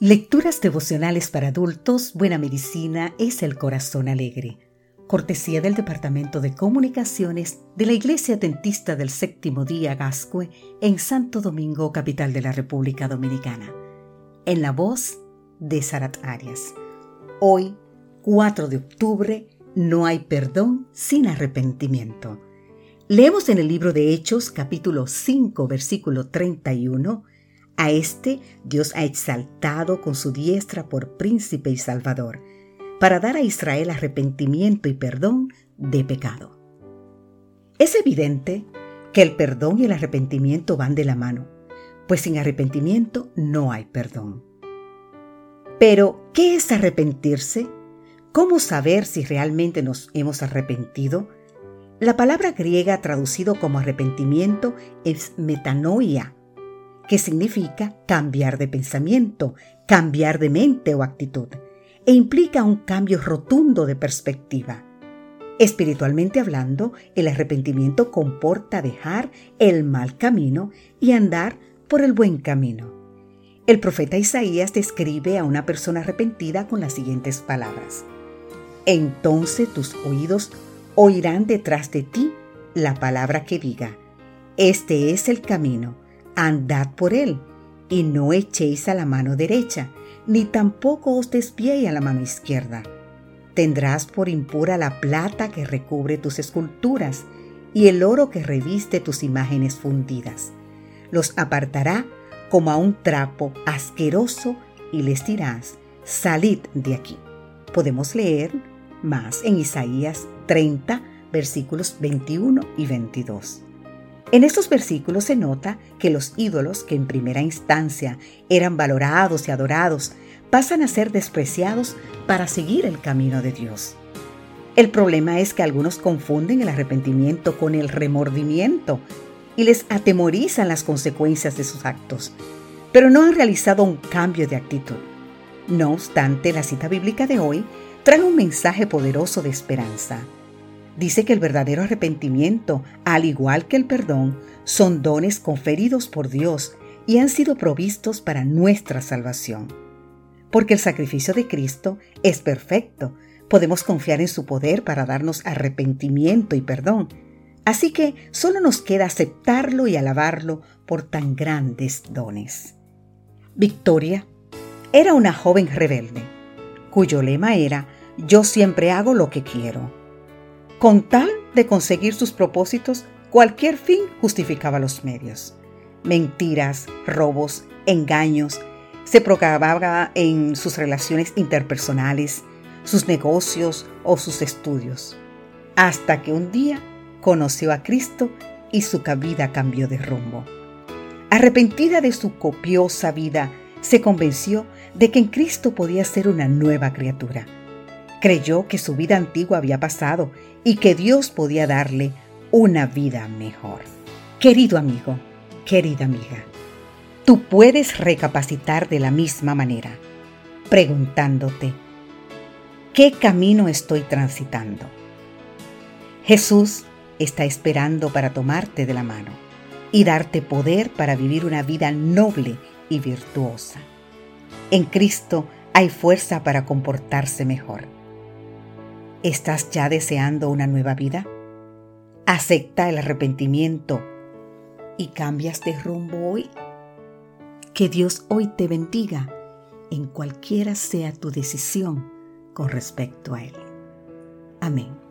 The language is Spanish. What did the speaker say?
Lecturas devocionales para adultos, Buena Medicina es el Corazón Alegre. Cortesía del Departamento de Comunicaciones de la Iglesia Dentista del Séptimo Día Gascue en Santo Domingo, capital de la República Dominicana. En la voz de Sarat Arias. Hoy, 4 de octubre, no hay perdón sin arrepentimiento. Leemos en el libro de Hechos, capítulo 5, versículo 31, a este Dios ha exaltado con su diestra por príncipe y salvador, para dar a Israel arrepentimiento y perdón de pecado. Es evidente que el perdón y el arrepentimiento van de la mano, pues sin arrepentimiento no hay perdón. Pero, ¿qué es arrepentirse? ¿Cómo saber si realmente nos hemos arrepentido? La palabra griega traducido como arrepentimiento es metanoia, que significa cambiar de pensamiento, cambiar de mente o actitud, e implica un cambio rotundo de perspectiva. Espiritualmente hablando, el arrepentimiento comporta dejar el mal camino y andar por el buen camino. El profeta Isaías describe a una persona arrepentida con las siguientes palabras. Entonces tus oídos oirán detrás de ti la palabra que diga, este es el camino, andad por él, y no echéis a la mano derecha, ni tampoco os desviéis a la mano izquierda. Tendrás por impura la plata que recubre tus esculturas, y el oro que reviste tus imágenes fundidas. Los apartará como a un trapo asqueroso, y les dirás, salid de aquí. Podemos leer más en Isaías 30, versículos 21 y 22. En estos versículos se nota que los ídolos, que en primera instancia eran valorados y adorados, pasan a ser despreciados para seguir el camino de Dios. El problema es que algunos confunden el arrepentimiento con el remordimiento y les atemorizan las consecuencias de sus actos, pero no han realizado un cambio de actitud. No obstante, la cita bíblica de hoy trae un mensaje poderoso de esperanza dice que el verdadero arrepentimiento, al igual que el perdón, son dones conferidos por Dios y han sido provistos para nuestra salvación. Porque el sacrificio de Cristo es perfecto, podemos confiar en su poder para darnos arrepentimiento y perdón. Así que solo nos queda aceptarlo y alabarlo por tan grandes dones. Victoria era una joven rebelde, cuyo lema era Yo siempre hago lo que quiero. Con tal de conseguir sus propósitos, cualquier fin justificaba los medios. Mentiras, robos, engaños, se proclamaba en sus relaciones interpersonales, sus negocios o sus estudios, hasta que un día conoció a Cristo y su vida cambió de rumbo. Arrepentida de su copiosa vida, se convenció de que en Cristo podía ser una nueva criatura Creyó que su vida antigua había pasado y que Dios podía darle una vida mejor. Querido amigo, querida amiga, tú puedes recapacitar de la misma manera, preguntándote, ¿qué camino estoy transitando? Jesús está esperando para tomarte de la mano y darte poder para vivir una vida noble y virtuosa. En Cristo hay fuerza para comportarse mejor ¿Estás ya deseando una nueva vida? Acepta el arrepentimiento y cambias de rumbo hoy. Que Dios hoy te bendiga en cualquiera sea tu decisión con respecto a Él. Amén.